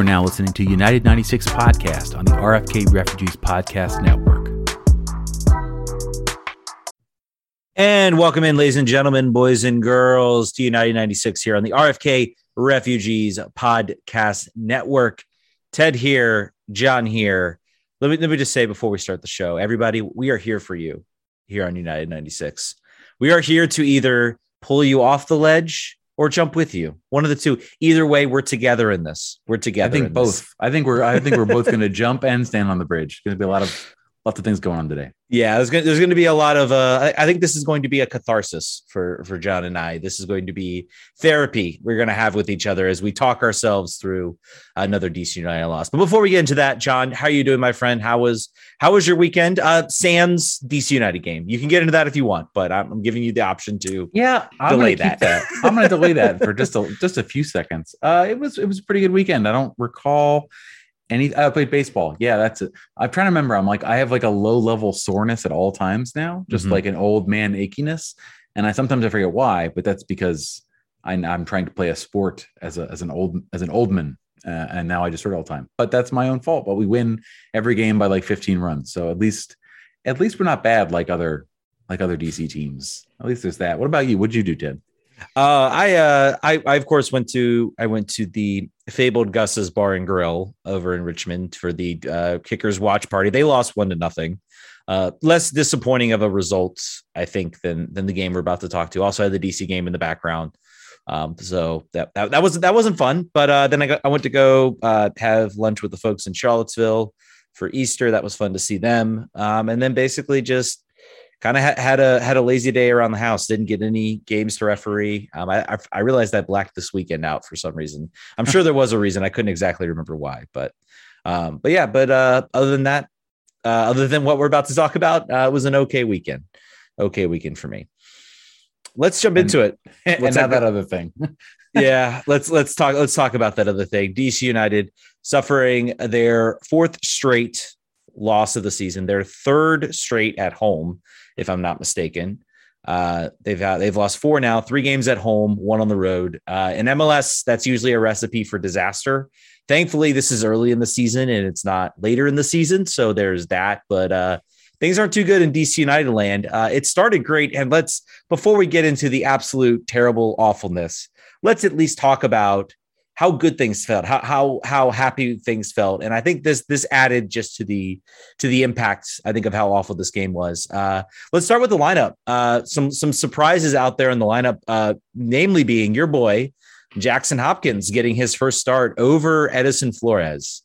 are now listening to United 96 Podcast on the RFK Refugees Podcast Network. And welcome in, ladies and gentlemen, boys and girls, to United 96 here on the RFK Refugees Podcast Network. Ted here, Jon here. Let me let me just say before we start the show, everybody, we are here for you here on United 96. We are here to either pull you off the ledge or jump with you. One of the two. Either way, we're together in this. We're together. I think both. This. I think we're I think we're both going to jump and stand on the bridge. Going to be a lot of lots of things going on today. Yeah, there's going, there's to be a lot of. Uh, I, I, think this is going to be a catharsis for for Jon and I. This is going to be therapy we're going to have with each other as we talk ourselves through another DC United loss. But before we get into that, Jon, how are you doing, my friend? How was how was your weekend? Uh, Sans DC United game. You can get into that if you want, but I'm, I'm giving you the option to yeah I'm delay that. that. I'm going to delay that for just a just a few seconds. Uh, it was it was a pretty good weekend. I don't recall any I played baseball. Yeah, that's it. I'm trying to remember. I'm like, I have like a low level soreness at all times now, just mm-hmm. like an old man achiness. And I sometimes I forget why, but that's because I, am trying to play a sport as a as an old as an old man, uh, and now I just hurt all the time. But that's my own fault. But we win every game by like 15 runs, so at least at least we're not bad like other like other DC teams. At least there's that. What about you? What'd you do, Ted? Uh, I, uh, I, I of course went to I went to the fabled Gus's Bar and Grill over in Richmond for the uh, Kickers watch party. They lost one to nothing. Uh, less disappointing of a result, I think, than than the game we're about to talk to. Also had the DC game in the background. Um, so that, that that was that wasn't fun. But uh, then I got I went to go uh, have lunch with the folks in Charlottesville for Easter. That was fun to see them. Um, and then basically just kind of ha- had a had a lazy day around the house. Didn't get any games to referee. Um, I, I, I realized I blacked this weekend out for some reason. I'm sure there was a reason. I couldn't exactly remember why, but um, but yeah. But uh, other than that, uh, other than what we're about to talk about, uh, it was an okay weekend. Okay weekend for me. Let's jump into it. And, and now that other thing. yeah, let's let's talk let's talk about that other thing. DC United suffering their fourth straight loss of the season, their third straight at home if I'm not mistaken. Uh, they've had, they've lost four now, three games at home, one on the road. Uh, in MLS, that's usually a recipe for disaster. Thankfully, this is early in the season and it's not later in the season, so there's that. But uh, things aren't too good in DC United land. Uh, it started great, and let's before we get into the absolute terrible awfulness, let's at least talk about how good things felt, how how how happy things felt, and I think this this added just to the to the impact. I think of how awful this game was. Uh, let's start with the lineup. Uh, some some surprises out there in the lineup, uh, namely being your boy Jackson Hopkins getting his first start over Edison Flores.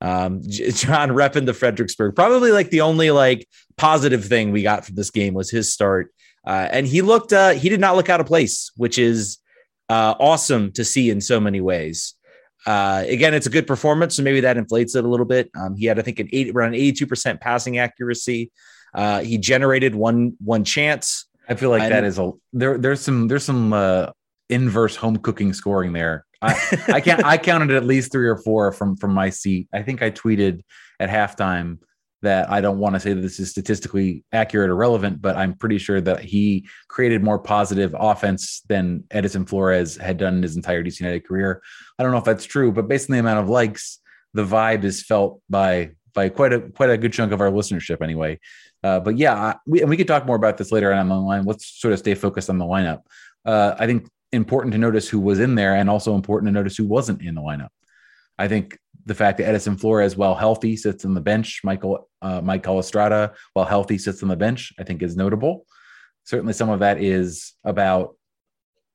Um, Jon repping the Fredericksburg, probably like the only like positive thing we got from this game was his start, uh, and he looked uh, he did not look out of place, which is uh, awesome to see in so many ways. Uh, again, it's a good performance, so maybe that inflates it a little bit. Um, he had, I think, an eight around eighty-two percent passing accuracy. Uh, he generated one one chance. I feel like that is a there. There's some there's some uh, inverse home cooking scoring there. I, I can't I counted at least three or four from from my seat. I think I tweeted at halftime that I don't want to say that this is statistically accurate or relevant, but I'm pretty sure that he created more positive offense than Edison Flores had done in his entire DC United career. I don't know if that's true, but based on the amount of likes, the vibe is felt by by quite a quite a good chunk of our listenership anyway. Uh, but yeah, we, and we could talk more about this later on the line. Let's sort of stay focused on the lineup. Uh, I think important to notice who was in there, and also important to notice who wasn't in the lineup. I think the fact that Edison Flores, while healthy, sits on the bench. Michael uh, Mike Estrada, while healthy, sits on the bench. I think is notable. Certainly, some of that is about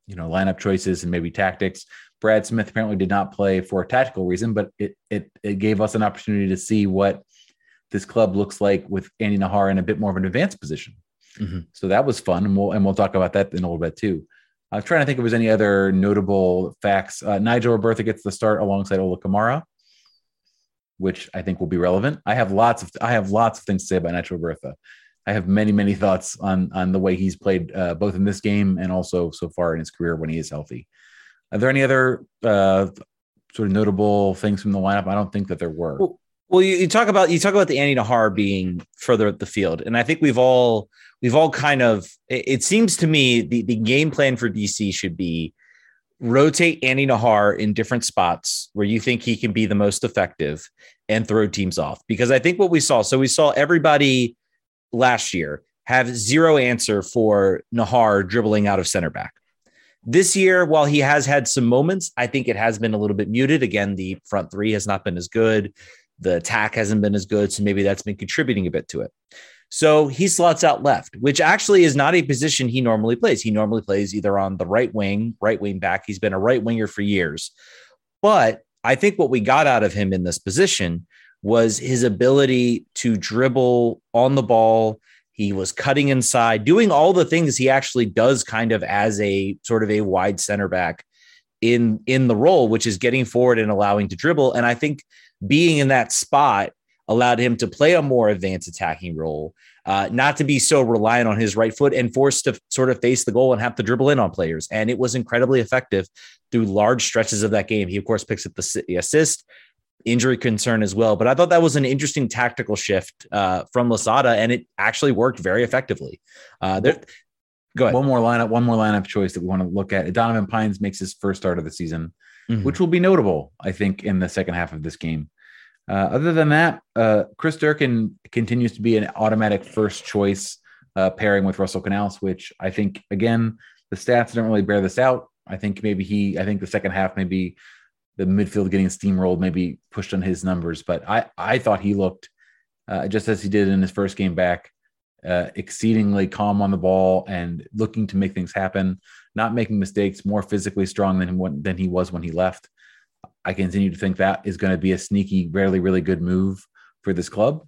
you know lineup choices and maybe tactics. Brad Smith apparently did not play for a tactical reason, but it it it gave us an opportunity to see what this club looks like with Andy Najar in a bit more of an advanced position. Mm-hmm. So that was fun, and we'll and we'll talk about that in a little bit too. I'm trying to think if there's any other notable facts. Uh, Nigel Robertha gets the start alongside Ola Kamara, which I think will be relevant. I have lots of I have lots of things to say about Nigel Robertha. I have many many thoughts on on the way he's played uh, both in this game and also so far in his career when he is healthy. Are there any other uh, sort of notable things from the lineup? I don't think that there were. Well, you, you, talk about you talk about the Andy Najar being further up the field, and I think we've all we've all kind of it, it seems to me the, the game plan for DC should be rotate Andy Najar in different spots where you think he can be the most effective and throw teams off. Because I think what we saw, so we saw everybody last year have zero answer for Najar dribbling out of center back. This year, while he has had some moments, I think it has been a little bit muted. Again, the front three has not been as good. The attack hasn't been as good. So maybe that's been contributing a bit to it. So he slots out left, which actually is not a position he normally plays. He normally plays either on the right wing, right wing back. He's been a right winger for years. But I think what we got out of him in this position was his ability to dribble on the ball he was cutting inside, doing all the things he actually does kind of as a sort of a wide center back in in the role, which is getting forward and allowing to dribble. And I think being in that spot allowed him to play a more advanced attacking role, uh, not to be so reliant on his right foot and forced to sort of face the goal and have to dribble in on players. And it was incredibly effective through large stretches of that game. He, of course, picks up the assist, injury concern as well. But I thought that was an interesting tactical shift uh, from Losada, and it actually worked very effectively. Uh, there, go ahead. One more lineup, one more lineup choice that we want to look at. Donovan Pines makes his first start of the season, mm-hmm. which will be notable, I think, in the second half of this game. Uh, other than that, uh, Chris Durkin continues to be an automatic first choice uh, pairing with Russell Canouse, which I think again the stats don't really bear this out. I think maybe he, I think the second half maybe the midfield getting steamrolled maybe pushed on his numbers, but I I thought he looked uh, just as he did in his first game back, uh, exceedingly calm on the ball and looking to make things happen, not making mistakes, more physically strong than than he was when he left. I continue to think that is going to be a sneaky, rarely really good move for this club.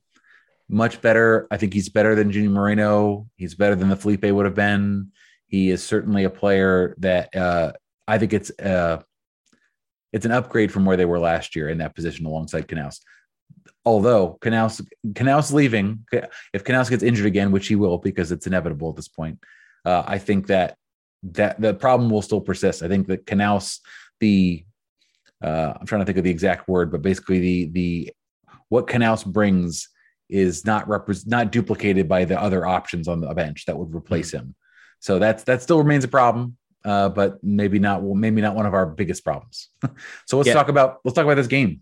Much better. I think he's better than Junior Moreno. He's better than the Felipe would have been. He is certainly a player that uh, I think it's uh, it's an upgrade from where they were last year in that position alongside Canouse. Although Canouse Canouse leaving, if Canouse gets injured again, which he will because it's inevitable at this point, uh, I think that that the problem will still persist. I think that Canouse, the uh, I'm trying to think of the exact word, but basically the the what Canouse brings is not repre- not duplicated by the other options on the bench that would replace mm-hmm. him. So that's that still remains a problem uh, but maybe not. Maybe not one of our biggest problems. so let's yeah. talk about let's talk about this game.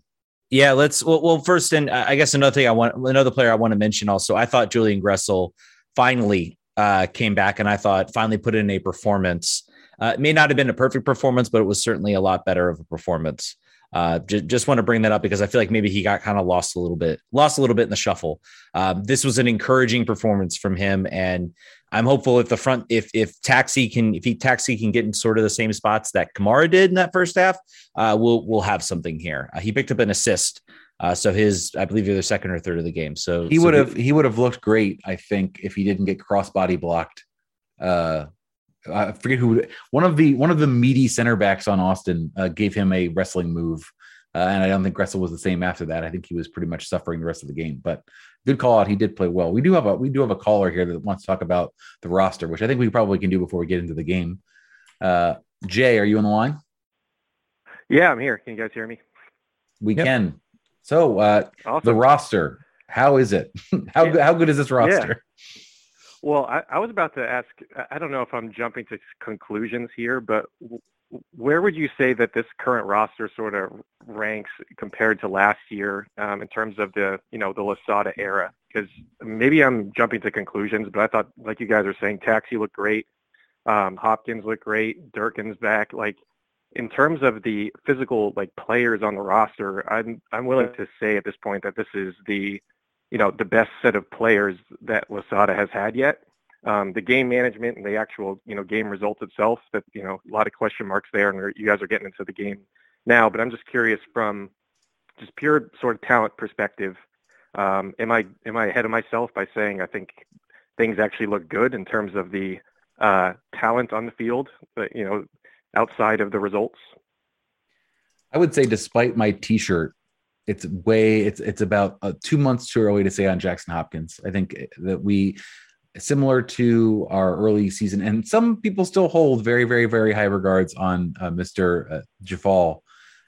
Yeah, let's. Well, well, first, and I guess another thing I want another player I want to mention also. I thought Julian Gressel finally uh, came back, and I thought finally put in a performance. Uh, it may not have been a perfect performance, but it was certainly a lot better of a performance. Uh, j- just want to bring that up because I feel like maybe he got kind of lost a little bit, lost a little bit in the shuffle. Um, this was an encouraging performance from him, and I'm hopeful if the front, if if Taxi can, if he Taxi can get in sort of the same spots that Kamara did in that first half, uh, we'll we'll have something here. Uh, he picked up an assist, uh, so his I believe either second or third of the game. So he so would have he would have looked great, I think, if he didn't get crossbody blocked. I forget who one of the one of the meaty center backs on Austin uh, gave him a wrestling move. Uh, and I don't think Gressel was the same after that. I think he was pretty much suffering the rest of the game. But good call out. He did play well. We do have a we do have a caller here that wants to talk about the roster, which I think we probably can do before we get into the game. Uh, Jay, are you on the line? Yeah, I'm here. Can you guys hear me? We yep. can. So uh, awesome. the roster, how is it? how yeah. how good is this roster? Yeah. Well, I, I was about to ask. I don't know if I'm jumping to conclusions here, but where would you say that this current roster sort of ranks compared to last year um, in terms of the you know the Losada era? Because maybe I'm jumping to conclusions, but I thought, like you guys are saying, Taxi looked great, um, Hopkins looked great, Durkin's back. Like in terms of the physical like players on the roster, I'm I'm willing to say at this point that this is the you know the best set of players that Losada has had yet. Um, the game management and the actual you know game result itself that you know a lot of question marks there and you guys are getting into the game now but i'm just curious from just pure sort of talent perspective um, am i am i ahead of myself by saying i think things actually look good in terms of the uh, talent on the field but you know outside of the results? I would say despite my t-shirt it's way it's it's about uh, two months too early to say on jackson hopkins i think that we similar to our early season, and some people still hold very, very, very high regards on uh, Mr. Uh, Djeffal.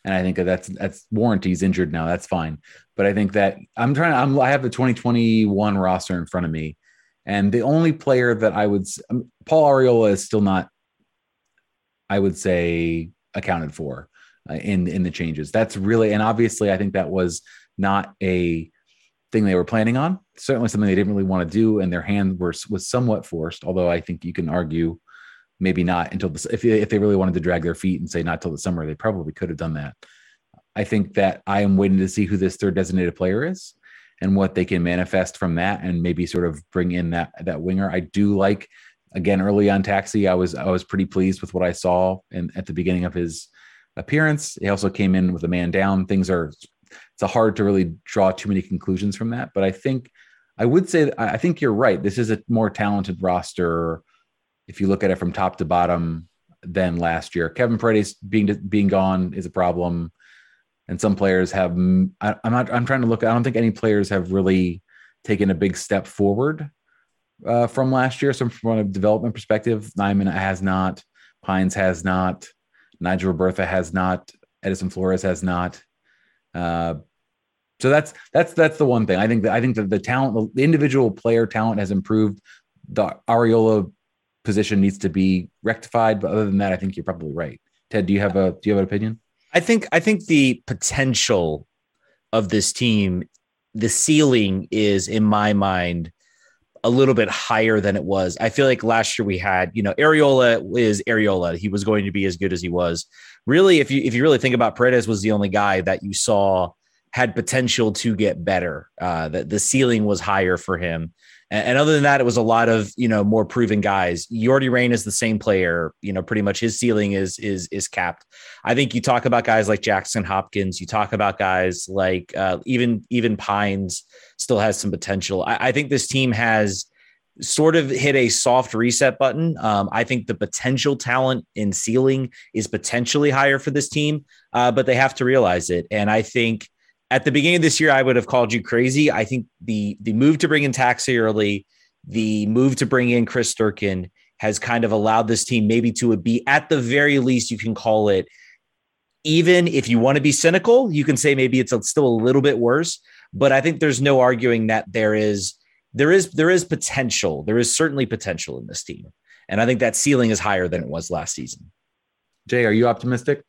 And I think that that's that's warranty. He's injured now. That's fine. But I think that I'm trying. I'm, I have the 2021 roster in front of me, and the only player that I would um, Paul Arriola is still not. I would say accounted for uh, in in the changes. That's really and obviously I think that was not a thing they were planning on. Certainly something they didn't really want to do, and their hand were, was somewhat forced. Although I think you can argue maybe not until the, if if they really wanted to drag their feet and say not till the summer, they probably could have done that. I think that I am waiting to see who this third designated player is and what they can manifest from that, and maybe sort of bring in that that winger. I do like again early on taxi. I was I was pretty pleased with what I saw and at the beginning of his appearance. He also came in with a man down. Things are it's hard to really draw too many conclusions from that. But I think I would say I think you're right. This is a more talented roster if you look at it from top to bottom than last year. Kevin Paredes being being gone is a problem, and some players have. I, am not. I'm trying to look. I don't think any players have really taken a big step forward uh, from last year. So from a development perspective, Nyman has not. Pines has not. Nigel Robertha has not. Edison Flores has not. Uh, so that's that's that's the one thing. I think that I think that the talent, the individual player talent has improved. The Arriola position needs to be rectified, but other than that, I think you're probably right. Ted, do you have a do you have an opinion? I think I think the potential of this team, the ceiling is in my mind a little bit higher than it was. I feel like last year we had, you know, Arriola is Arriola. He was going to be as good as he was. Really, if you if you really think about Paredes was the only guy that you saw had potential to get better. Uh, that the ceiling was higher for him. And, other than that, it was a lot of you know more proven guys. Yordy Reyna is the same player. You know, pretty much his ceiling is is is capped. I think you talk about guys like Jackson Hopkins. You talk about guys like uh, even even Pines still has some potential. I, I think this team has sort of hit a soft reset button. Um, I think the potential talent in ceiling is potentially higher for this team, uh, but they have to realize it. And I think at the beginning of this year, I would have called you crazy. I think the the move to bring in Taxi early, the move to bring in Chris Durkin has kind of allowed this team maybe to be at the very least you can call it even if you want to be cynical, you can say maybe it's still a little bit worse. But I think there's no arguing that there is there is there is potential. There is certainly potential in this team, and I think that ceiling is higher than it was last season. Jay, are you optimistic?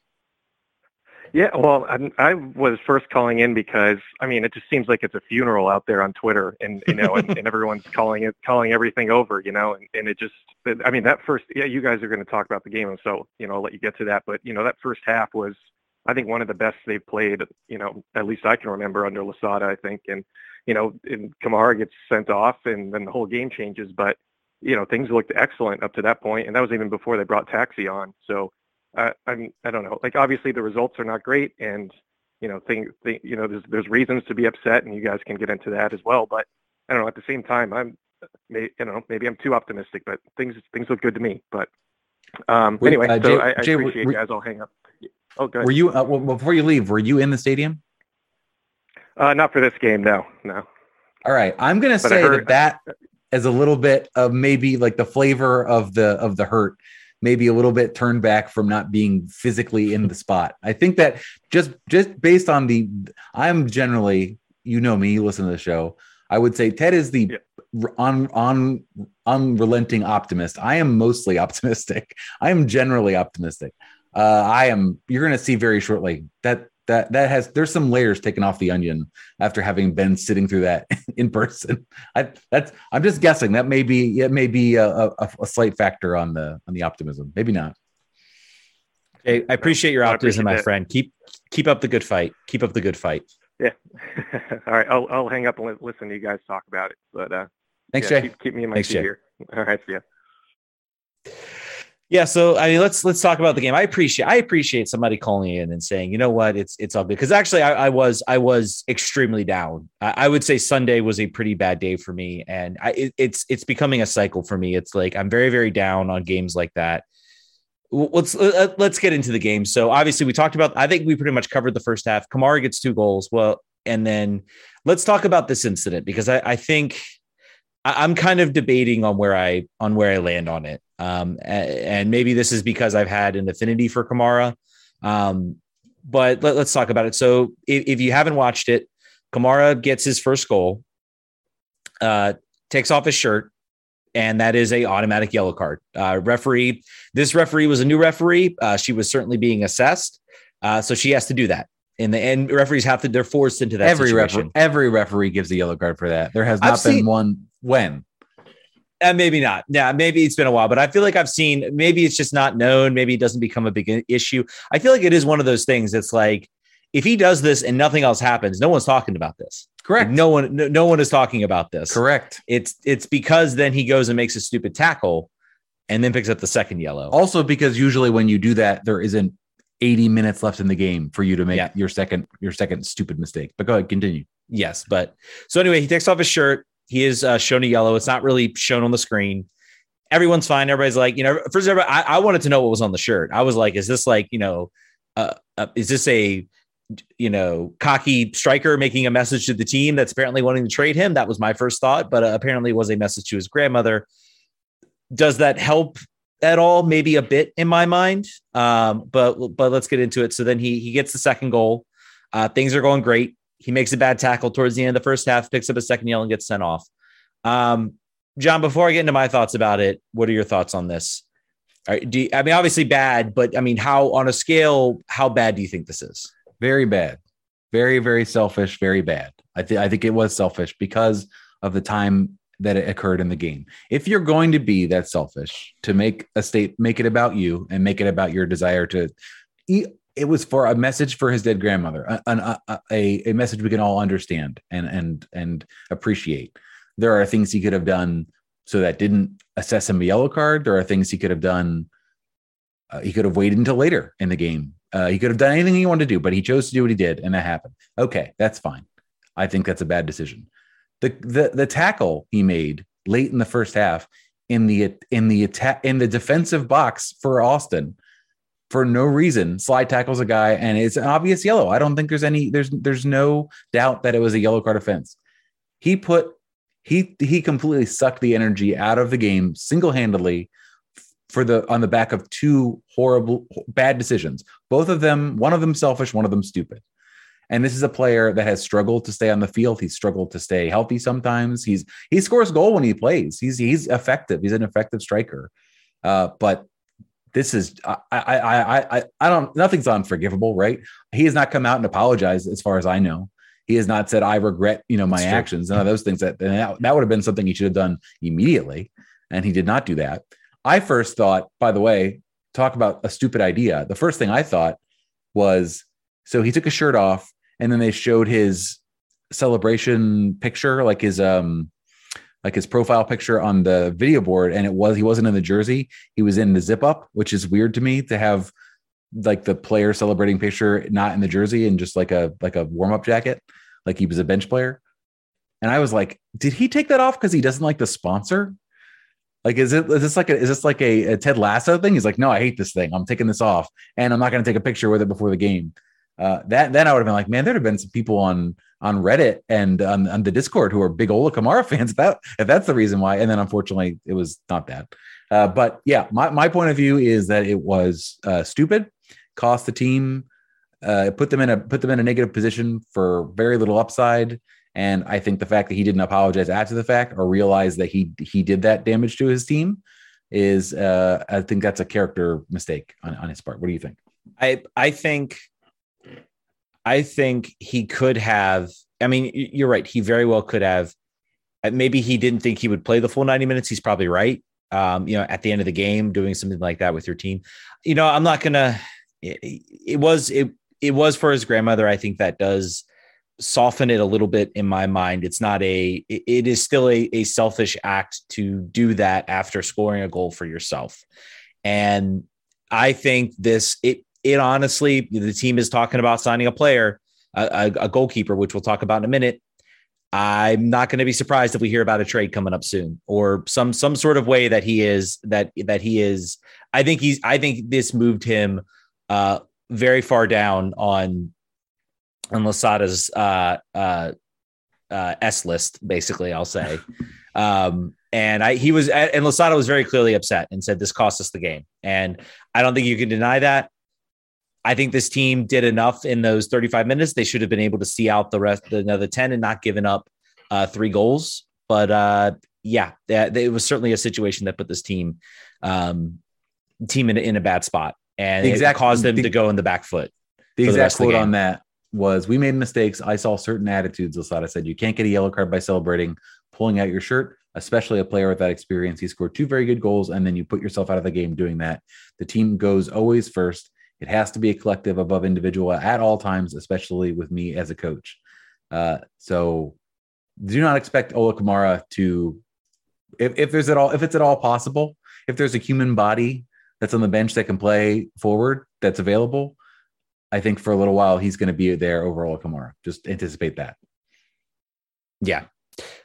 Yeah, well, I, I, was first calling in because I mean, it just seems like it's a funeral out there on Twitter, and you know, and, and everyone's calling it, calling everything over, you know, and, and it just, I mean, that first, yeah, you guys are going to talk about the game, and so you know, I'll let you get to that, but you know, that first half was, I think, one of the best they've played, you know, at least I can remember under Losada, I think, and you know, and Kamara gets sent off, and then the whole game changes, but you know, things looked excellent up to that point, and that was even before they brought Taxi on, so I, I'm I don't know. Like obviously the results are not great, and you know thing, thing you know there's there's reasons to be upset, and you guys can get into that as well. But I don't know. At the same time, I'm may, you know maybe I'm too optimistic, but things things look good to me. But um, Wait, anyway, uh, so Jay, I, I Jay, appreciate were, you guys. I'll hang up. Oh, good. Were you uh, well, before you leave? Were you in the stadium? Uh, not for this game. No, no. All right, I'm gonna but say heard, that that is a little bit of maybe like the flavor of the of the hurt maybe a little bit turned back from not being physically in the spot. I think that just just based on the I'm generally, you know me, you listen to the show. I would say Ted is the yeah. on on unrelenting optimist. I am mostly optimistic. I am generally optimistic. Uh, I am. You're going to see very shortly that that that has there's some layers taken off the onion after having been sitting through that in person. I that's I'm just guessing that may be it may be a, a, a slight factor on the on the optimism. Maybe not. Hey, I appreciate your optimism, appreciate my friend. Keep keep up the good fight. Keep up the good fight. Yeah. All right. I'll I'll hang up and listen to you guys talk about it. But uh, thanks, yeah, Jay. Keep, keep me in my Thanks, seat Jay. here. All right. See ya. Yeah, so I mean, let's let's talk about the game. I appreciate I appreciate somebody calling in and saying, you know what, it's it's good because actually I, I, was I was extremely down. I, I, would say Sunday was a pretty bad day for me, and I, it, it's it's becoming a cycle for me. It's like I'm very very down on games like that. Let's let's get into the game. So obviously we talked about. I think we pretty much covered the first half. Kamara gets two goals. Well, and then let's talk about this incident because I, I think I'm kind of debating on where I on where I land on it. Um, and maybe this is because I've had an affinity for Kamara. Um, but let, us talk about it. So if, if, you haven't watched it, Kamara gets his first goal, uh, takes off his shirt, and that is a automatic yellow card. Uh, referee, this referee was a new referee. Uh, she was certainly being assessed, uh, so she has to do that. In the end, referees have to; they're forced into that. every situation. referee, every referee gives a yellow card for that. There has not I've been seen- one when. Uh, maybe not. Yeah, maybe it's been a while, but I feel like I've seen. Maybe it's just not known. Maybe it doesn't become a big issue. I feel like it is one of those things. It's like if he does this and nothing else happens, no one's talking about this. Correct. Like, no one, no, no one is talking about this. Correct. It's it's because then he goes and makes a stupid tackle, and then picks up the second yellow. Also, because usually when you do that, there isn't 80 minutes left in the game for you to make Yeah. your second your second stupid mistake. But go ahead, continue. Yes, but so anyway, he takes off his shirt. He is uh, shown a yellow. It's not really shown on the screen. Everyone's fine. Everybody's like, you know, first, everybody, I, I wanted to know what was on the shirt. I was like, is this like, you know, uh, uh, is this a, you know, cocky striker making a message to the team that's apparently wanting to trade him? That was my first thought, but uh, apparently was a message to his grandmother. Does that help at all? Maybe a bit in my mind. Um, but but let's get into it. So then he he gets the second goal. Uh, things are going great. He makes a bad tackle towards the end of the first half, picks up a second yellow, and gets sent off. Um, Jon, before I get into my thoughts about it, what are your thoughts on this? Right, you- I mean, obviously bad, but I mean, how on a scale, how bad do you think this is? Very bad. Very, very selfish. Very bad. I think I think it was selfish because of the time that it occurred in the game. If you're going to be that selfish to make a state, make it about you and make it about your desire to. e- It was for a message for his dead grandmother, an- a, a, a message we can all understand and and and appreciate. There are things he could have done so that didn't assess him a yellow card. There are things he could have done. Uh, he could have waited until later in the game. Uh, he could have done anything he wanted to do, but he chose to do what he did, and that happened. Okay, that's fine. I think that's a bad decision. The the the tackle he made late in the first half in the in the attack in the defensive box for Austin for no reason slide tackles a guy and it's an obvious yellow. I don't think there's any there's there's no doubt that it was a yellow card offense. He put he he completely sucked the energy out of the game single-handedly for the on the back of two horrible bad decisions. Both of them, one of them selfish, one of them stupid. And this is a player that has struggled to stay on the field. He's struggled to stay healthy sometimes. He's he scores goal when he plays. He's he's effective. He's an effective striker. Uh, but this is I, I I I I don't nothing's unforgivable, right? He has not come out and apologized as far as I know. He has not said I regret, you know, my That's true. actions. None of those things that and that, that would have been something he should have done immediately, and he did not do that. I first thought, by the way, talk about a stupid idea. The first thing I thought was so he took his shirt off and then they showed his celebration picture, like his um like his profile picture on the video board, and it was he wasn't in the jersey, he was in the zip up, which is weird to me to have like the player celebrating picture not in the jersey and just like a like a warm-up jacket, like he was a bench player. And I was like, did he take that off because he doesn't like the sponsor? Like, is it is this like a is this like a, a Ted Lasso thing? He's like, no, I hate this thing. I'm taking this off, and I'm not going to take a picture with it before the game. Uh, that then I would have been like, man, there'd have been some people on on Reddit and on, on the Discord who are big Ola Kamara fans. If that if that's the reason why, and then unfortunately it was not that. Uh, but yeah, my my point of view is that it was uh, stupid, cost the team, uh, put them in a put them in a negative position for very little upside. And I think the fact that he didn't apologize after the fact or realize that he he did that damage to his team is uh, I think that's a character mistake on, on his part. What do you think? I I think I think he could have. I mean, you're right. He very well could have. uh, Maybe he didn't think he would play the full 90 minutes. He's probably right. Um, you know, at the end of the game, doing something like that with your team. You know, I'm not gonna. It, it was it it was for his grandmother. I think that does soften it a little bit in my mind. It's not a. It, is still a, a selfish act to do that after scoring a goal for yourself, and I think this it it honestly, the team is talking about signing a player, a, a, goalkeeper, which we'll talk about in a minute. I'm not going to be surprised if we hear about a trade coming up soon, or some some sort of way that he is that that he is. I think he's. I think this moved him uh, very far down on on Losada's uh, uh, uh, S list. Basically, I'll say. Um, and I he was and Losada was very clearly upset and said this cost us the game. And I don't think you can deny that. I think this team did enough in those 35 minutes. They should have been able to see out the rest, the another 10, and not given up uh, three goals. But uh, yeah, that, it was certainly a situation that put this team um, team in, in a bad spot and The exact- caused them the- to go in the back foot. The exact the quote game. on that was, "We made mistakes. I saw certain attitudes." Losada said, "You can't get a yellow card by celebrating, pulling out your shirt, especially a player with that experience. He scored two very good goals, and then you put yourself out of the game doing that. The team goes always first. It has to be a collective above individual at all times, especially with me as a coach. Uh, so, do not expect Ola Kamara to, if, if there's at all, if it's at all possible, if there's a human body that's on the bench that can play forward that's available." I think for a little while he's going to be there over Ola Kamara. Just anticipate that. Yeah.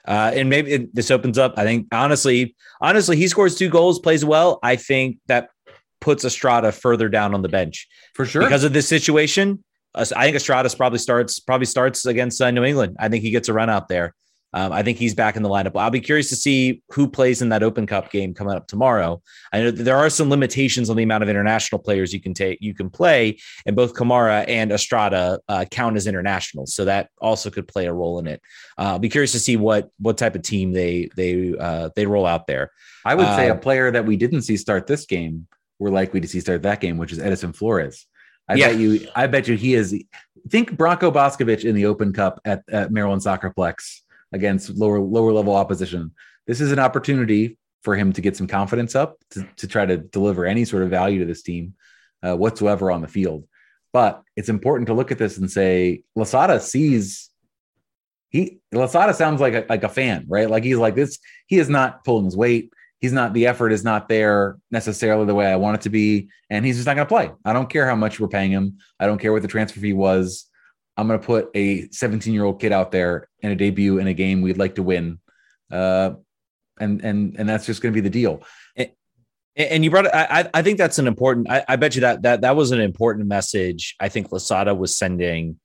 Uh, and maybe it, this opens up. I think honestly, honestly, he scores two goals, plays well. I think that puts Estrada further down on the bench For sure. because of this situation. Uh, I think Estrada probably starts probably starts against uh, New England. I think he gets a run out there. Um, I think he's back in the lineup. I'll be curious to see who plays in that Open Cup game coming up tomorrow. I know there are some limitations on the amount of international players you can take, you can play, and both Kamara and Estrada uh, count as internationals, so that also could play a role in it. Uh, I'll be curious to see what what type of team they they uh, they roll out there. I would say a player that we didn't see start this game, we're likely to see start that game, which is Edison Flores. I Yeah. bet you, I bet you he is. Think Branko Boskovic in the Open Cup at, at Maryland Soccerplex against lower lower level opposition. This is an opportunity for him to get some confidence up to, to try to deliver any sort of value to this team uh, whatsoever on the field. But it's important to look at this and say Losada sees he Losada sounds like a, like a fan, right? Like he's like this. He is not pulling his weight. He's not. The effort is not there necessarily the way I want it to be, and he's just not going to play. I don't care how much we're paying him. I don't care what the transfer fee was. I'm going to put a 17 year old kid out there in a debut in a game we'd like to win, uh, and and and that's just going to be the deal. And- you brought it. I, I- I think that's an important. I, I bet you that that that was an important message. I think Losada was sending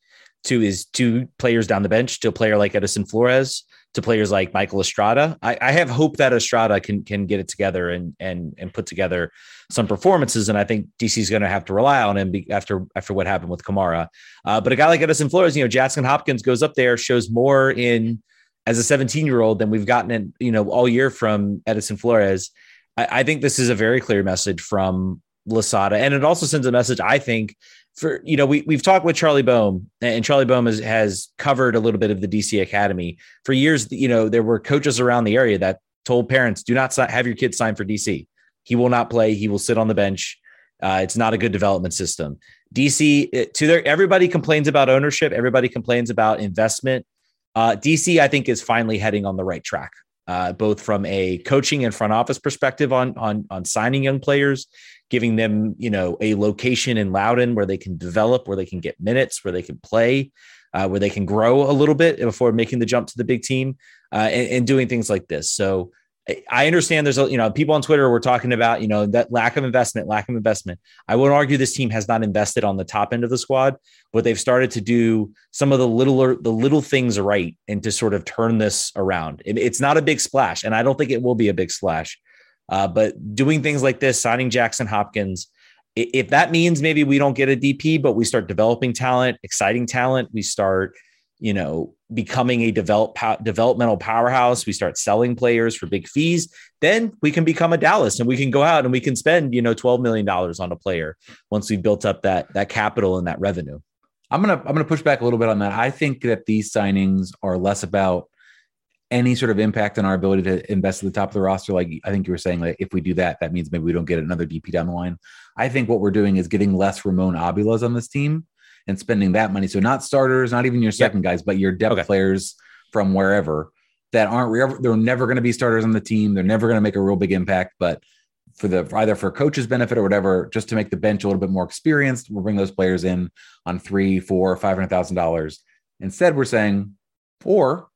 to his two players down the bench, to a player like Edison Flores, to players like Michael Estrada. I, I have hope that Estrada can can get it together and and and put together some performances. And I think DC is going to have to rely on him be, after after what happened with Kamara. Uh, but a guy like Edison Flores, you know, Jackson Hopkins goes up there, shows more in as a 17 year old than we've gotten in you know all year from Edison Flores. I, I think this is a very clear message from Losada, and it also sends a message. I think for you know we we've talked with Charlie Boehm, and Charlie Boehm has, has covered a little bit of the DC Academy for years. You know there were coaches around the area that told parents, "Do not have your kids sign for DC. He will not play. He will sit on the bench. Uh, it's not a good development system." DC to their everybody complains about ownership. Everybody complains about investment. Uh, DC, I think, is finally heading on the right track uh, both from a coaching and front office perspective on on on signing young players, giving them you know a location in Loudoun where they can develop, where they can get minutes, where they can play, uh, where they can grow a little bit before making the jump to the big team, uh, and, and doing things like this. So. I- understand there's a, you know people on Twitter were talking about you know that lack of investment, lack of investment. I would argue this team has not invested on the top end of the squad, but they've started to do some of the littler the little things right and to sort of turn this around. It- it's not a big splash, and I don't think it will be a big splash. Uh, but doing things like this, signing Jackson Hopkins, if that means maybe we don't get a DP, but we start developing talent, exciting talent, we start, you know, becoming a develop developmental powerhouse. We start selling players for big fees. Then we can become a Dallas, and we can go out and we can spend, you know, twelve million dollars on a player once we've built up that that capital and that revenue. I'm gonna I'm gonna push back a little bit on that. I think that these signings are less about any sort of impact on our ability to invest at the top of the roster. Like I think you were saying, like if we do that, that means maybe we don't get another DP down the line. I think what we're doing is getting less Ramon Abilas on this team and spending that money. So not starters, not even your second guys, but your depth Okay. players from wherever that aren't re- they're never going to be starters on the team. They're never going to make a real big impact, but for the either for coach's benefit or whatever, just to make the bench a little bit more experienced, we'll bring those players in on three, four, five hundred thousand dollars. Instead, we're saying, or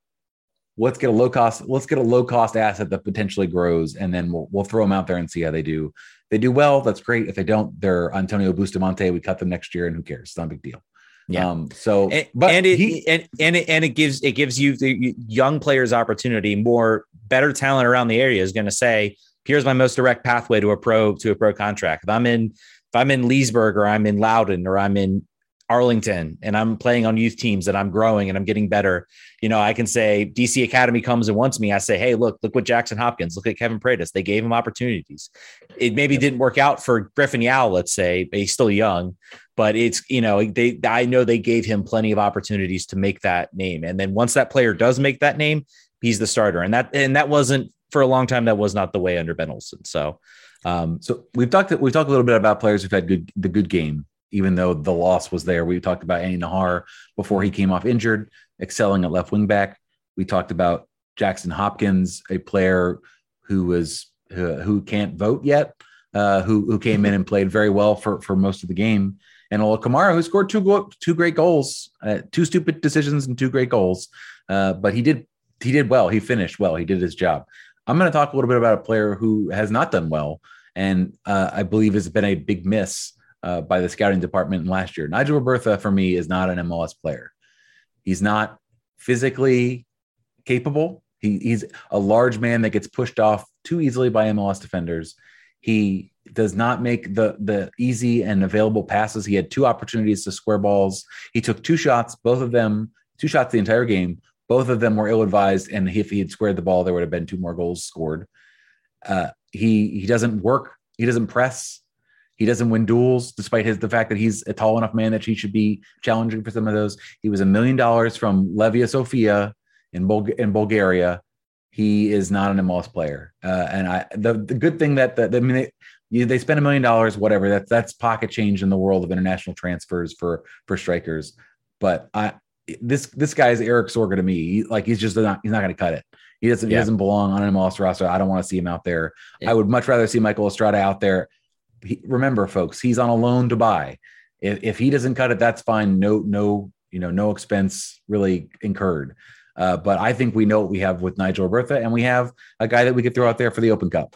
let's get a low cost, let's get a low cost asset that potentially grows, and then we'll we'll throw them out there and see how they do. If they do well, that's great. If they don't, they're Antonio Bustamante. We cut them next year, and who cares? It's not a big deal. Yeah. Um, so, and, but and it he- and and it, and it gives it gives you the young players opportunity. More better talent around the area is going to say, "Here's my most direct pathway to a pro to a pro contract." If I'm in if I'm in Leesburg or I'm in Loudoun or I'm in Arlington and I'm playing on youth teams and I'm growing and I'm getting better, you know, I can say DC Academy comes and wants me. I say, hey, look, look what Jackson Hopkins, look at Kevin Paredes. They gave him opportunities. It maybe didn't work out for Griffin Yow, let's say, but he's still young, but it's, you know, they, I know they gave him plenty of opportunities to make that name. And then once that player does make that name, he's the starter. And that, and that wasn't for a long time. That was not the way under Ben Olsen. So, um, so we've talked, we've talked a little bit about players who've had good, the good game even though the loss was there. We talked about Andy Najar before he came off injured, excelling at left wing back. We talked about Jackson Hopkins, a player who was uh, who can't vote yet, uh, who who came in and played very well for for most of the game, and Ola Kamara, who scored two go- two great goals, uh, two stupid decisions and two great goals, uh, but he did he did well. He finished well. He did his job. I'm going to talk a little bit about a player who has not done well, and uh, I believe has been a big miss uh, by the scouting department last year. Nigel Robertha, for me, is not an MLS player. He's not physically capable. He, he's a large man that gets pushed off too easily by MLS defenders. He does not make the the easy and available passes. He had two opportunities to square balls. He took two shots, both of them, two shots the entire game. Both of them were ill advised, and if he had squared the ball, there would have been two more goals scored. Uh, he he doesn't work. He doesn't press. He doesn't win duels, despite his the fact that he's a tall enough man that he should be challenging for some of those. He was a million dollars from Levski Sofia in, in Bulgaria. He is not an MLS player, uh, and I the, the good thing that the, I mean they, you, they spend a million dollars, whatever. That's that's pocket change in the world of international transfers for for strikers. But I this this guy is Erik Sorga to me. He, like he's just not he's not going to cut it. He doesn't yeah. he doesn't belong on an MLS roster. I don't want to see him out there. Yeah. I would much rather see Michael Estrada out there remember, folks, he's on a loan to buy. If, if he doesn't cut it, that's fine. No, no, you know, no expense really incurred. Uh, but I think we know what we have with Nigel Robertha, and we have a guy that we could throw out there for the Open Cup,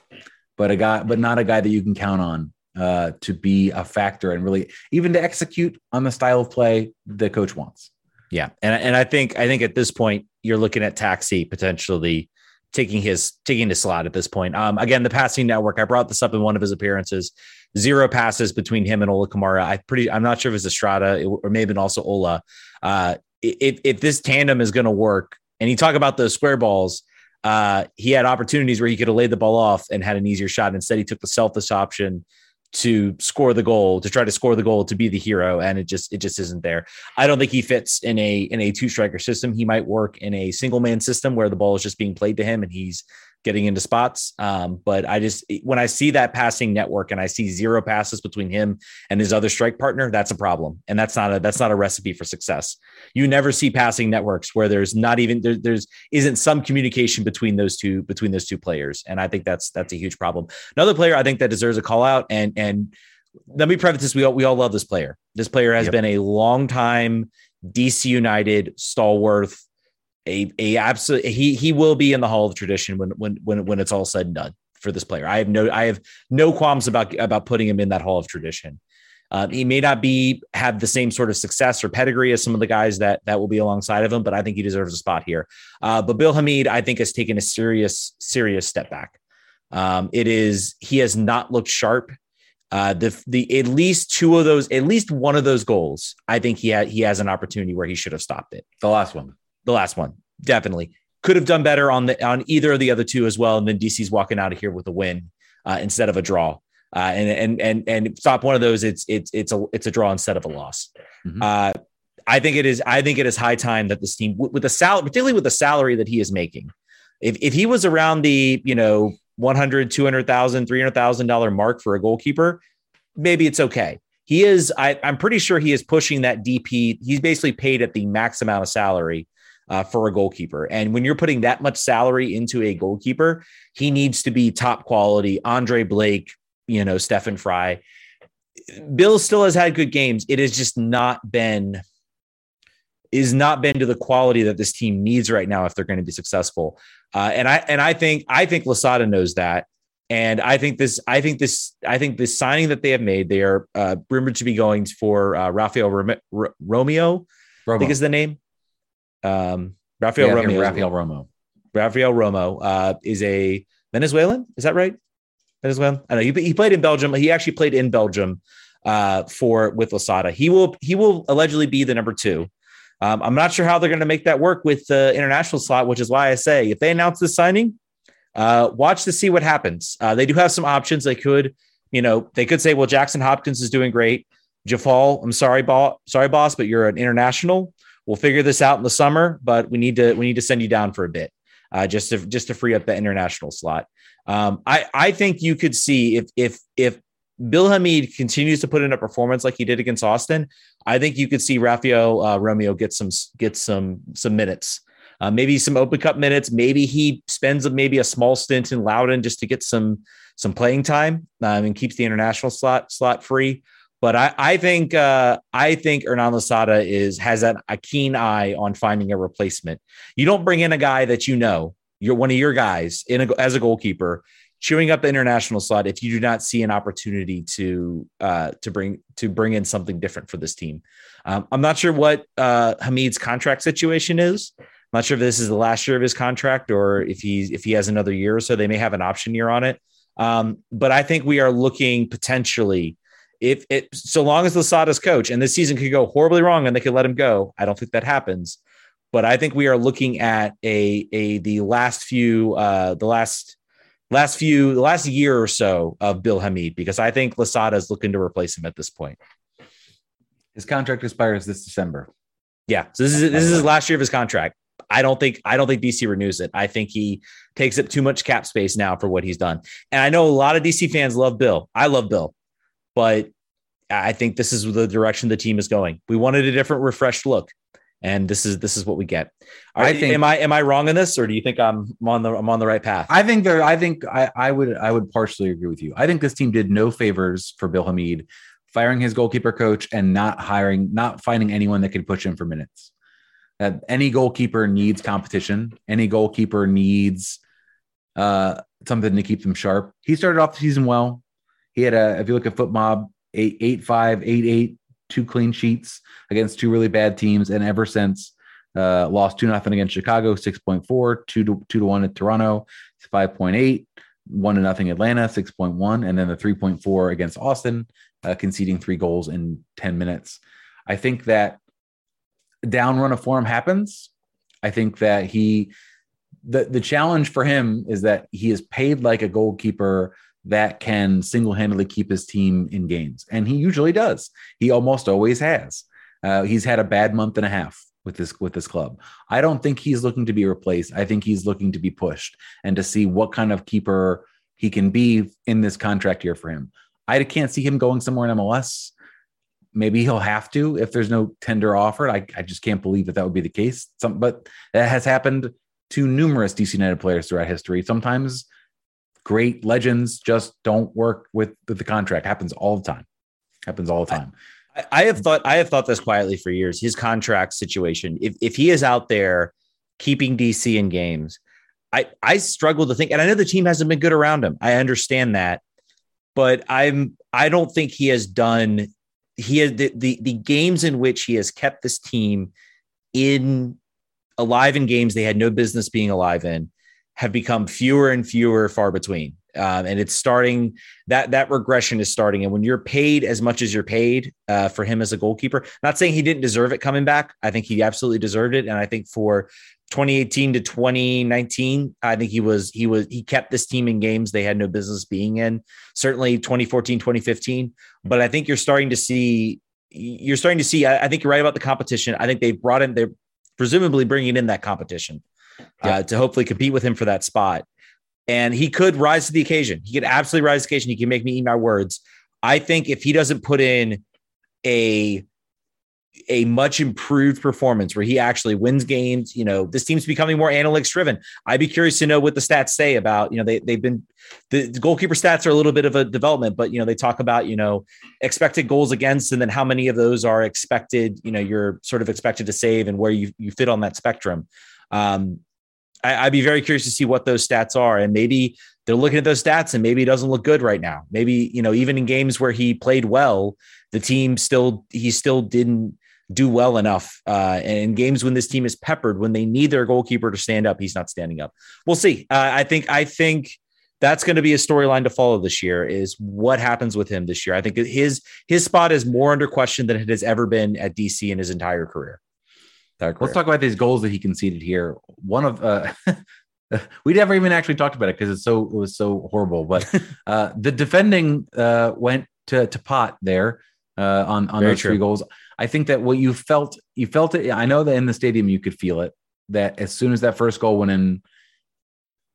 but a guy, but not a guy that you can count on uh, to be a factor and really even to execute on the style of play the coach wants. Yeah, and and I think I think at this point you're looking at Taxi potentially taking his taking his slot at this point. Um, again, the passing network. I brought this up in one of his appearances. Zero passes between him and Ola Kamara. I pretty. I'm not sure if it's Estrada or maybe also Ola. Uh, if if this tandem is going to work, and you talk about those square balls, uh, he had opportunities where he could have laid the ball off and had an easier shot. Instead, he took the selfish option to score the goal, to try to score the goal, to be the hero, and it just it just isn't there. I don't think he fits in a in a two striker system. He might work in a single man system where the ball is just being played to him and he's getting into spots. Um, but I just when I see that passing network and I see zero passes between him and his other strike partner, that's a problem, and that's not a that's not a recipe for success. You never see passing networks where there's not even there, there's isn't some communication between those two between those two players, and I think that's that's a huge problem. Another player I think that deserves a call out, and and let me preface this: we all we all love this player. This player has yep. been a long time DC United stalwart a a absolute he he will be in the Hall of Tradition when when when when it's all said and done for this player. I have no I have no qualms about about putting him in that Hall of Tradition. Um, he may not be have the same sort of success or pedigree as some of the guys that that will be alongside of him, but I think he deserves a spot here. Uh, but Bill Hamid, I think, has taken a serious serious step back. Um, it is he has not looked sharp. Uh, the the at least two of those, at least one of those goals, I think he had he has an opportunity where he should have stopped it. The last one the last one, definitely could have done better on the on either of the other two as well. And then DC's walking out of here with a win uh, instead of a draw. Uh, and and and and stop one of those. It's it's it's a it's a draw instead of a loss. Mm-hmm. Uh, I think it is. I think it is high time that this team, with the salary, particularly with the salary that he is making, if if he was around the you know 100, 200,000, 300,000 dollar mark for a goalkeeper, maybe it's okay. He is. I, I'm pretty sure he is pushing that DP. He's basically paid at the max amount of salary uh, for a goalkeeper. And when you're putting that much salary into a goalkeeper, he needs to be top quality. Andre Blake, you know, Stefan Frei. Bill still has had good games. It has just not been is not been to the quality that this team needs right now if they're going to be successful. Uh, and I and I think I think Losada knows that. And I think this, I think this, I think this signing that they have made, they are uh, rumored to be going for uh, Rafael Rom- R- Romeo, Romo. I think is the name. Um, Rafael yeah, Romeo. Rafael Romo. Rafael Romo uh, is a Venezuelan. Is that right? Venezuelan. I know he, he played in Belgium. He actually played in Belgium uh, for with Losada. He will he will allegedly be the number two. Um, I'm not sure how they're going to make that work with the international slot, which is why I say if they announce the signing, uh, watch to see what happens. Uh, they do have some options. They could, you know, they could say, well, Jackson Hopkins is doing great. Djeffal, I'm sorry, boss, sorry, boss, but you're an international. We'll figure this out in the summer, but we need to we need to send you down for a bit, uh, just to just to free up the international slot. Um, I I think you could see if if if Bill Hamid continues to put in a performance like he did against Austin, I think you could see Rafael uh, Romo get some get some some minutes, uh, maybe some Open Cup minutes. Maybe he spends maybe a small stint in Loudoun just to get some some playing time um, and keeps the international slot slot free. But I, I think uh, I think Hernan Losada is has a, a keen eye on finding a replacement. You don't bring in a guy that you know you're one of your guys in a, as a goalkeeper chewing up the international slot if you do not see an opportunity to uh, to bring to bring in something different for this team. Um, I'm not sure what uh, Hamid's contract situation is. I'm not sure if this is the last year of his contract or if he if he has another year or so. They may have an option year on it. Um, but I think we are looking potentially if it so long as Losada's coach and this season could go horribly wrong and they could let him go. I don't think that happens. But I think we are looking at a a the last few uh, the last last few the last year or so of Bill Hamid because I think Losada is looking to replace him at this point. His contract expires this December. Yeah, so this is this is his last year of his contract. I don't think I don't think DC renews it. I think he takes up too much cap space now for what he's done. And I know a lot of DC fans love Bill. I love Bill, but I think this is the direction the team is going. We wanted a different, refreshed look and this is this is what we get. I think. Am I am I wrong in this, or do you think I'm on the I'm on the right path? I think there. I think I, I would I would partially agree with you. I think this team did no favors for Bill Hamid, firing his goalkeeper coach and not hiring, not finding anyone that could push him for minutes. That any goalkeeper needs competition. Any goalkeeper needs uh, something to keep them sharp. He started off the season well. He had a, if you look at FotMob, eight eight five eight eight two clean sheets against two really bad teams, and ever since uh, lost two nothing against Chicago, six point four, two to two to one at Toronto, five point eight, one to nothing Atlanta, six point one, and then the three point four against Austin, uh, conceding three goals in ten minutes. I think that down run of form happens. I think that he the the challenge for him is that he is paid like a goalkeeper that can single-handedly keep his team in games. And he usually does. He almost always has. Uh, he's had a bad month and a half with this with this club. I don't think he's looking to be replaced. I think he's looking to be pushed and to see what kind of keeper he can be in this contract year for him. I can't see him going somewhere in mls maybe he'll have to if there's no tender offered i, I just can't believe that that would be the case. Some, but that has happened to numerous dc united players throughout history. Sometimes great legends just don't work with, with the contract. Happens all the time. Happens all the time. I, I have thought I have thought this quietly for years. His contract situation, if if he is out there keeping DC in games, I I struggle to think, and I know the team hasn't been good around him. I understand that, but I'm I don't think he has done he has the, the, the games in which he has kept this team in alive in games they had no business being alive in have become fewer and fewer far between. Um, and it's starting that that regression is starting. And when you're paid as much as you're paid uh, for him as a goalkeeper, not saying he didn't deserve it coming back. I think he absolutely deserved it. And I think for 2018 to 2019, I think he was he was he kept this team in games they had no business being in. Certainly 2014, 2015. But I think you're starting to see you're starting to see. I, I think you're right about the competition. I think they've brought in they're presumably bringing in that competition uh, to hopefully compete with him for that spot. And he could rise to the occasion. He could absolutely rise to the occasion. He can make me eat my words. I think if he doesn't put in a a much improved performance where he actually wins games. You know, this team's becoming more analytics driven. I'd be curious to know what the stats say about, you know, they, they've been, the, the, goalkeeper stats are a little bit of a development, but, you know, they talk about, you know, expected goals against, and then how many of those are expected, you know, you're sort of expected to save and where you, you fit on that spectrum. Um, I, would be very curious to see what those stats are, and maybe they're looking at those stats, and maybe it doesn't look good right now. Maybe you know, even in games where he played well, the team still he still didn't do well enough. Uh, and in games when this team is peppered, when they need their goalkeeper to stand up, he's not standing up. We'll see. Uh, I think I think that's going to be a storyline to follow this year. Is what happens with him this year? I think his his spot is more under question than it has ever been at DC in his entire career. Let's talk about these goals that he conceded here. One of uh, we never even actually talked about it because it's so it was so horrible. But uh, the defending uh, went to to pot there uh, on on Very those true. three goals. I think that what you felt you felt it. I know that in the stadium you could feel it. That as soon as that first goal went in,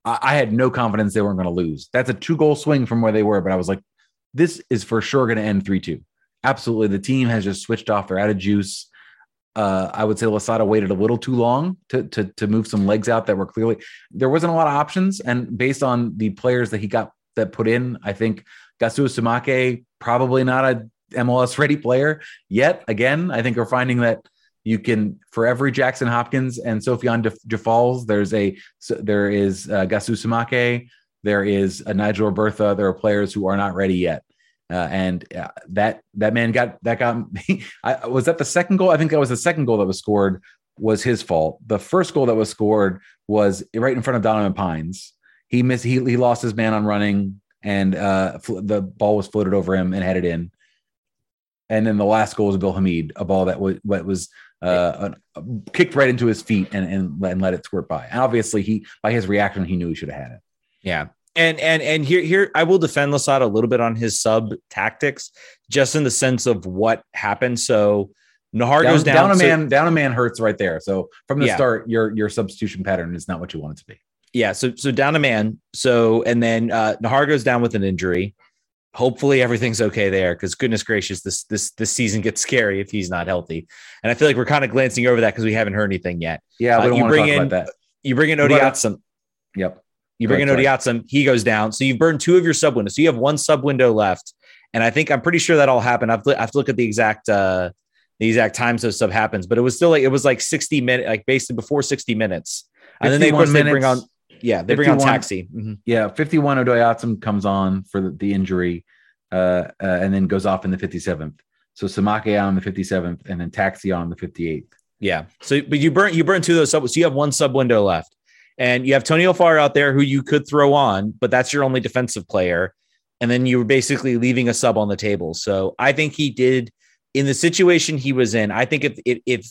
I, I had no confidence they weren't going to lose. That's a two goal swing from where they were, but I was like, this is for sure going to end three two. Absolutely, the team has just switched off. They're out of juice uh, I would say Losada waited a little too long to, to to move some legs out that were clearly there wasn't a lot of options. And based on the players that he got that put in, I think Gaoussou Samake probably not a MLS ready player yet. Again, I think we're finding that you can for every Jackson Hopkins and Sofiane Djeffals, there's a there is uh, Gaoussou Samake, there is a Nigel Robertha. There are players who are not ready yet. Uh, and uh, that that man got that got I, was that the second goal. I think that was the second goal that was scored was his fault. The first goal that was scored was right in front of Donovan Pines. He missed. He he lost his man on running, and uh, fl- the ball was floated over him and headed in. And then the last goal was Bill Hamid, a ball that was what was uh, uh, kicked right into his feet and, and and let it squirt by. Obviously, he by his reaction, he knew he should have had it. Yeah, and and and here here I will defend Losada a little bit on his sub tactics, just in the sense of what happened. So Najar down, goes down. Down a so, man, down a man hurts right there. So from the yeah. start, your your substitution pattern is not what you want it to be. Yeah. So so down a man. So and then uh Najar goes down with an injury. Hopefully everything's okay there because goodness gracious, this this this season gets scary if he's not healthy. And I feel like we're kind of glancing over that because we haven't heard anything yet. Yeah, uh, you bring in, You bring in Odoi-Atsem. Yep. You bring in Odoi-Atsem, he goes down. So you've burned two of your sub windows. So you have one sub window left. And I think I'm pretty sure that all happened. I've, I have to look at the exact uh the exact times of sub happens, but it was still like it was like 60 minutes, like basically before 60 minutes. And then they minutes, they bring on yeah, they bring on taxi. Mm-hmm. Yeah, 51 Odoi-Atsem comes on for the, the injury, uh, uh, and then goes off in the 57th. So Samake on the 57th, and then taxi on the 58th. Yeah. So, but you burn you burn two of those sub. So you have one sub window left. And you have Tony Alfaro out there who you could throw on, but that's your only defensive player. And then you're basically leaving a sub on the table. So I think he did in the situation he was in. I think if if if,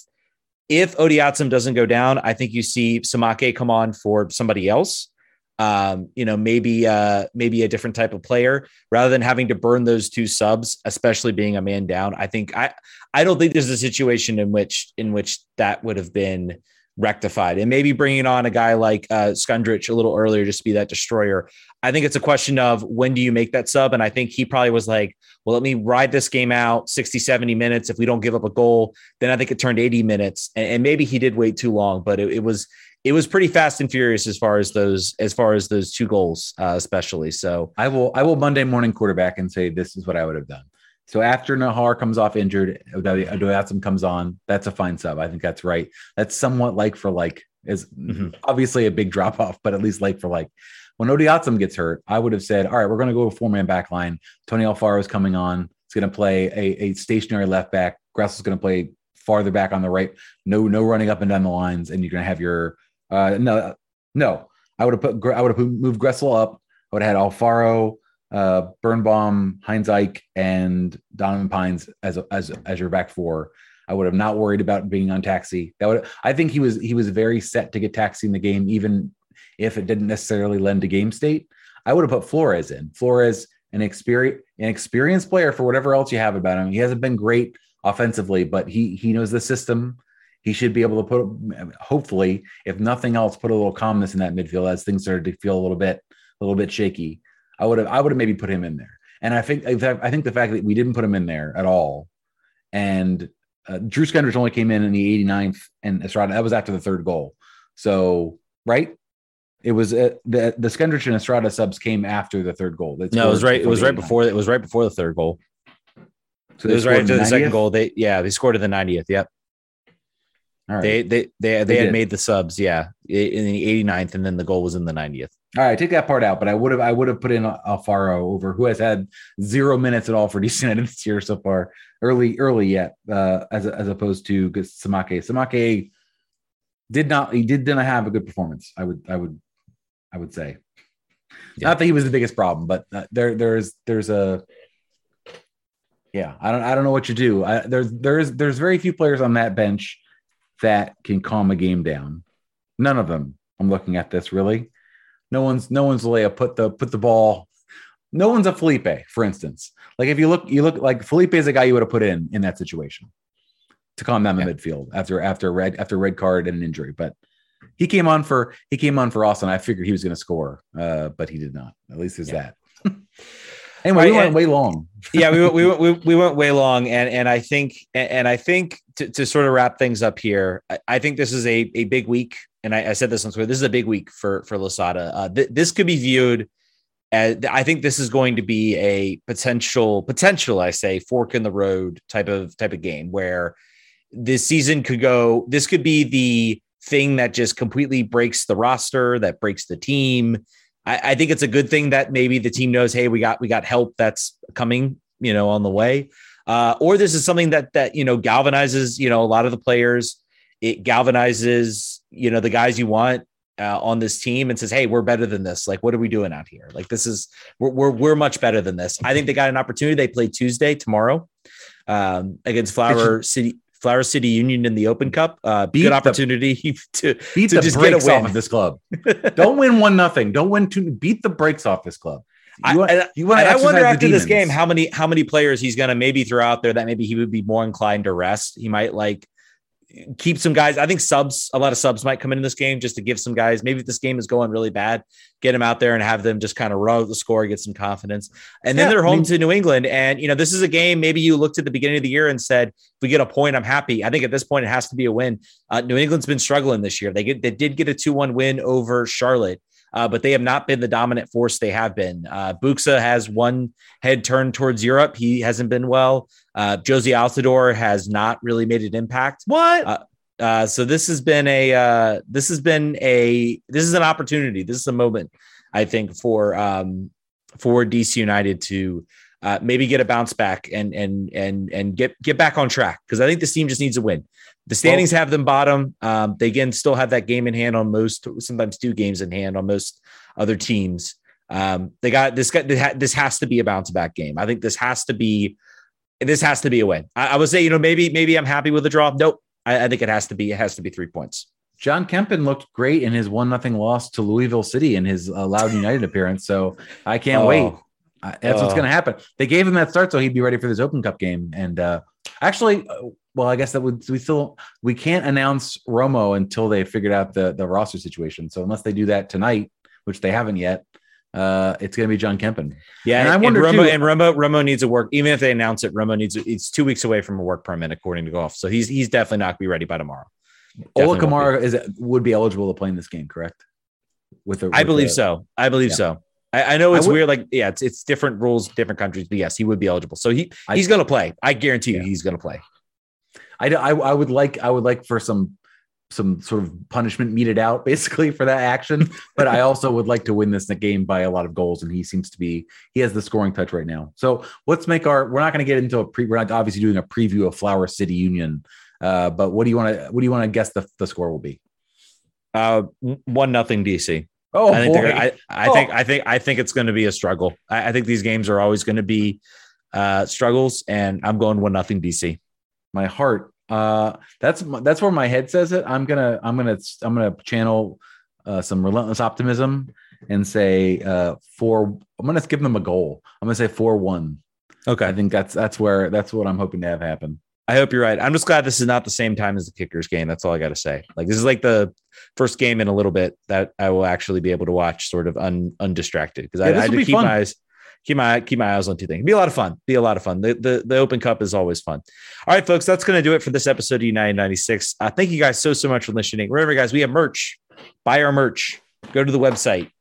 if Odoi-Atsem doesn't go down, I think you see Samake come on for somebody else. Um, you know, maybe uh, maybe a different type of player rather than having to burn those two subs, especially being a man down. I think I I don't think there's a situation in which in which that would have been rectified and maybe bringing on a guy like uh, Skundrich a little earlier just to be that destroyer. I think it's a question of when do you make that sub? And I think he probably was like, well, let me ride this game out 60, 70 minutes. If we don't give up a goal, then I think it turned 80 minutes. And, and maybe he did wait too long, but it, it, was it was pretty fast and furious as far as those as far as those two goals, uh, especially. So I will I will Monday morning quarterback and say this is what I would have done. So after Najar comes off injured, Odoi-Atsem comes on. That's a fine sub. I think that's right. That's somewhat like for like is mm-hmm. obviously a big drop off, but at least like for like. When Odoi-Atsem gets hurt, I would have said, all right, we're going to go a four man back line. Tony Alfaro is coming on. He's going to play a, a stationary left back. Gressel's going to play farther back on the right. No, no running up and down the lines, and you're going to have your uh, no, no. I would have put I would have moved Gressel up. I would have had Alfaro, uh, Birnbaum, Hines-Ike, and Donovan Pines as as as your back four. I would have not worried about being on taxi. That would I think he was he was very set to get taxi in the game, even if it didn't necessarily lend to game state. I would have put Flores in. Flores, an experience an experienced player for whatever else you have about him. He hasn't been great offensively, but he he knows the system. He should be able to put hopefully, if nothing else, put a little calmness in that midfield as things started to feel a little bit a little bit shaky. I would have I would have maybe put him in there. And I think I think the fact that we didn't put him in there at all, and uh, Drew Skundrich only came in in the 89th, and Estrada that was after the third goal. So right, it was uh, the the Skundrich and Estrada subs came after the third goal. no, it was right. It was right before. It was right before the third goal. So it was right after the, the second goal. They yeah, they scored at the 90th. Yep. Right. They they they they, they had did. made the subs. Yeah, in the 89th, and then the goal was in the 90th. All right, take that part out, but I would have I would have put in Alfaro over who has had zero minutes at all for DC United this year so far, early early yet, uh, as as opposed to Samake. Samake did not he did not have a good performance. I would I would I would say. Yeah. Not that he was the biggest problem, but uh, there there's there's a yeah, I don't I don't know what you do. I, there's there's there's very few players on that bench that can calm a game down. None of them. I'm looking at this really. No one's no one's Leia put the put the ball. No one's a Felipe, for instance. Like if you look, you look like Felipe is a guy you would have put in in that situation to calm down the yeah. midfield after after red after red card and an injury. But he came on for he came on for Austin. I figured he was going to score, uh, but he did not. At least there's yeah. that. Anyway, right, we went and, way long. yeah, we, we, we, we went way long. And, and I think, and I think to, to sort of wrap things up here, I, I think this is a, a big week. And I, I, said this on Twitter, this is a big week for, for Losada. Uh, th- this could be viewed as, I think this is going to be a potential, potential, I say fork in the road type of, type of game where this season could go, this could be the thing that just completely breaks the roster, that breaks the team I, I think it's a good thing that maybe the team knows, hey, we got we got help that's coming, you know, on the way. Uh, or this is something that that you know galvanizes, you know, a lot of the players. It galvanizes, you know, the guys you want uh, on this team and says, "Hey, we're better than this. Like, what are we doing out here? Like, this is we're we're, we're much better than this." I think they got an opportunity. They play Tuesday tomorrow um, against Flower City. Flower City Union in the Open Cup. Uh, good opportunity to beat to the just brakes get a win. off of this club. Don't win one nothing. Don't win two. Beat the brakes off this club. You I, you I wonder after this game how many how many players he's going to maybe throw out there that maybe he would be more inclined to rest. He might like keep some guys. I think subs, a lot of subs might come into this game just to give some guys, maybe if this game is going really bad, get them out there and have them just kind of run out the score, get some confidence. And then they're home I mean, to New England. And, you know, this is a game, maybe you looked at the beginning of the year and said, if we get a point, I'm happy. I think at this point, it has to be a win. Uh, New England's been struggling this year. They get, they did get a 2 1 win over Charlotte uh, but they have not been the dominant force they have been. Uh, Buksa has one head turned towards Europe. He hasn't been well. Uh, Jozy Altidore has not really made an impact. What? Uh, uh, so this has been a uh, this has been a this is an opportunity. This is a moment, I think, for um, for DC United to uh, maybe get a bounce back and and and and get get back on track because I think this team just needs a win. The standings well, have them bottom. Um, they again still have that game in hand on most, sometimes two games in hand on most other teams. Um, they got this. Got this has to be a bounce back game. I think this has to be. This has to be a win. I, I would say, you know, maybe maybe I'm happy with the draw. Nope. I, I think it has to be. It has to be three points. Jon Kempin looked great in his one nothing loss to Louisville City in his uh, Loudoun United appearance. So I can't oh, wait. Uh, that's what's going to happen. They gave him that start so he'd be ready for this Open Cup game. And uh, actually, uh, well, I guess that would we still we can't announce Romo until they figured out the the roster situation. So unless they do that tonight, which they haven't yet, uh, it's going to be Jon Kempin. Yeah, and, I wonder and Romo too, and Romo Romo needs a work. Even if they announce it, Romo needs it's two weeks away from a work permit according to Goff. So he's he's definitely not going to be ready by tomorrow. Ola Kamara is would be eligible to play in this game, correct? With, a, with I believe a, so. I believe yeah. so. I, I, know it's would, weird, like yeah, it's it's different rules, different countries, but yes, he would be eligible. So he he's going to play. I guarantee you, yeah. he's going to play. I, I, I would like I would like for some some sort of punishment meted out basically for that action. but I also would like to win this game by a lot of goals, and he seems to be he has the scoring touch right now. So let's make our we're not going to get into a pre we're not obviously doing a preview of Flower City Union. Uh, but what do you want to what do you want to guess the, the score will be? Uh, one nothing DC. Oh, I think boy. I, I oh. think I think I think it's going to be a struggle. I, I think these games are always going to be uh, struggles, and I'm going one nothing DC. My heart uh, that's that's where my head says it. I'm gonna I'm gonna I'm gonna channel uh, some relentless optimism and say uh, four. I'm gonna give them a goal. I'm gonna say four one. Okay, I think that's that's where that's what I'm hoping to have happen. I hope you're right. I'm just glad this is not the same time as the Kickers game. That's all I got to say. Like this is like the first game in a little bit that I will actually be able to watch sort of un, undistracted because yeah, I, I had to keep fun. my eyes keep my keep my eyes on two things. Be a lot of fun. Be a lot of fun. The the, the Open Cup is always fun. All right, folks, that's going to do it for this episode of United 96. Uh, thank you guys so so much for listening. Remember, guys, we have merch. Buy our merch. Go to the website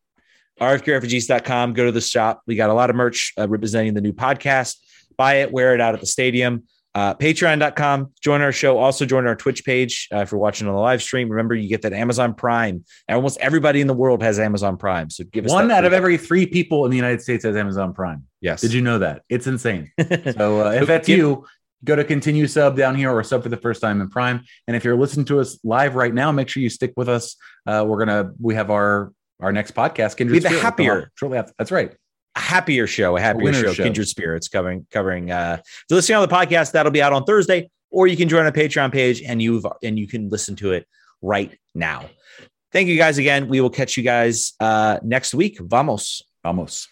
rfkrefugees.com. Go to the shop. We got a lot of merch uh, representing the new podcast. Buy it, wear it out at the stadium. Uh, Patreon.com. Join our show. Also join our Twitch page uh, if you're watching on the live stream. Remember, you get that Amazon Prime. Almost everybody in the world has Amazon Prime. So give us one out of every three people in the United States has Amazon Prime. Yes. Did you know that? It's insane. so uh, if that's you, go to continue sub down here or sub for the first time in Prime. And if you're listening to us live right now, make sure you stick with us. Uh, we're gonna we have our our next podcast, Kindred Be the Spirit, happier. Shortly after. That's right. A happier show, a happier winter show, show. Kindred Spirits, covering covering. Uh, so listening on the podcast that'll be out on Thursday, or you can join our Patreon page and you've and you can listen to it right now. Thank you guys again. We will catch you guys uh, next week. Vamos. Almost.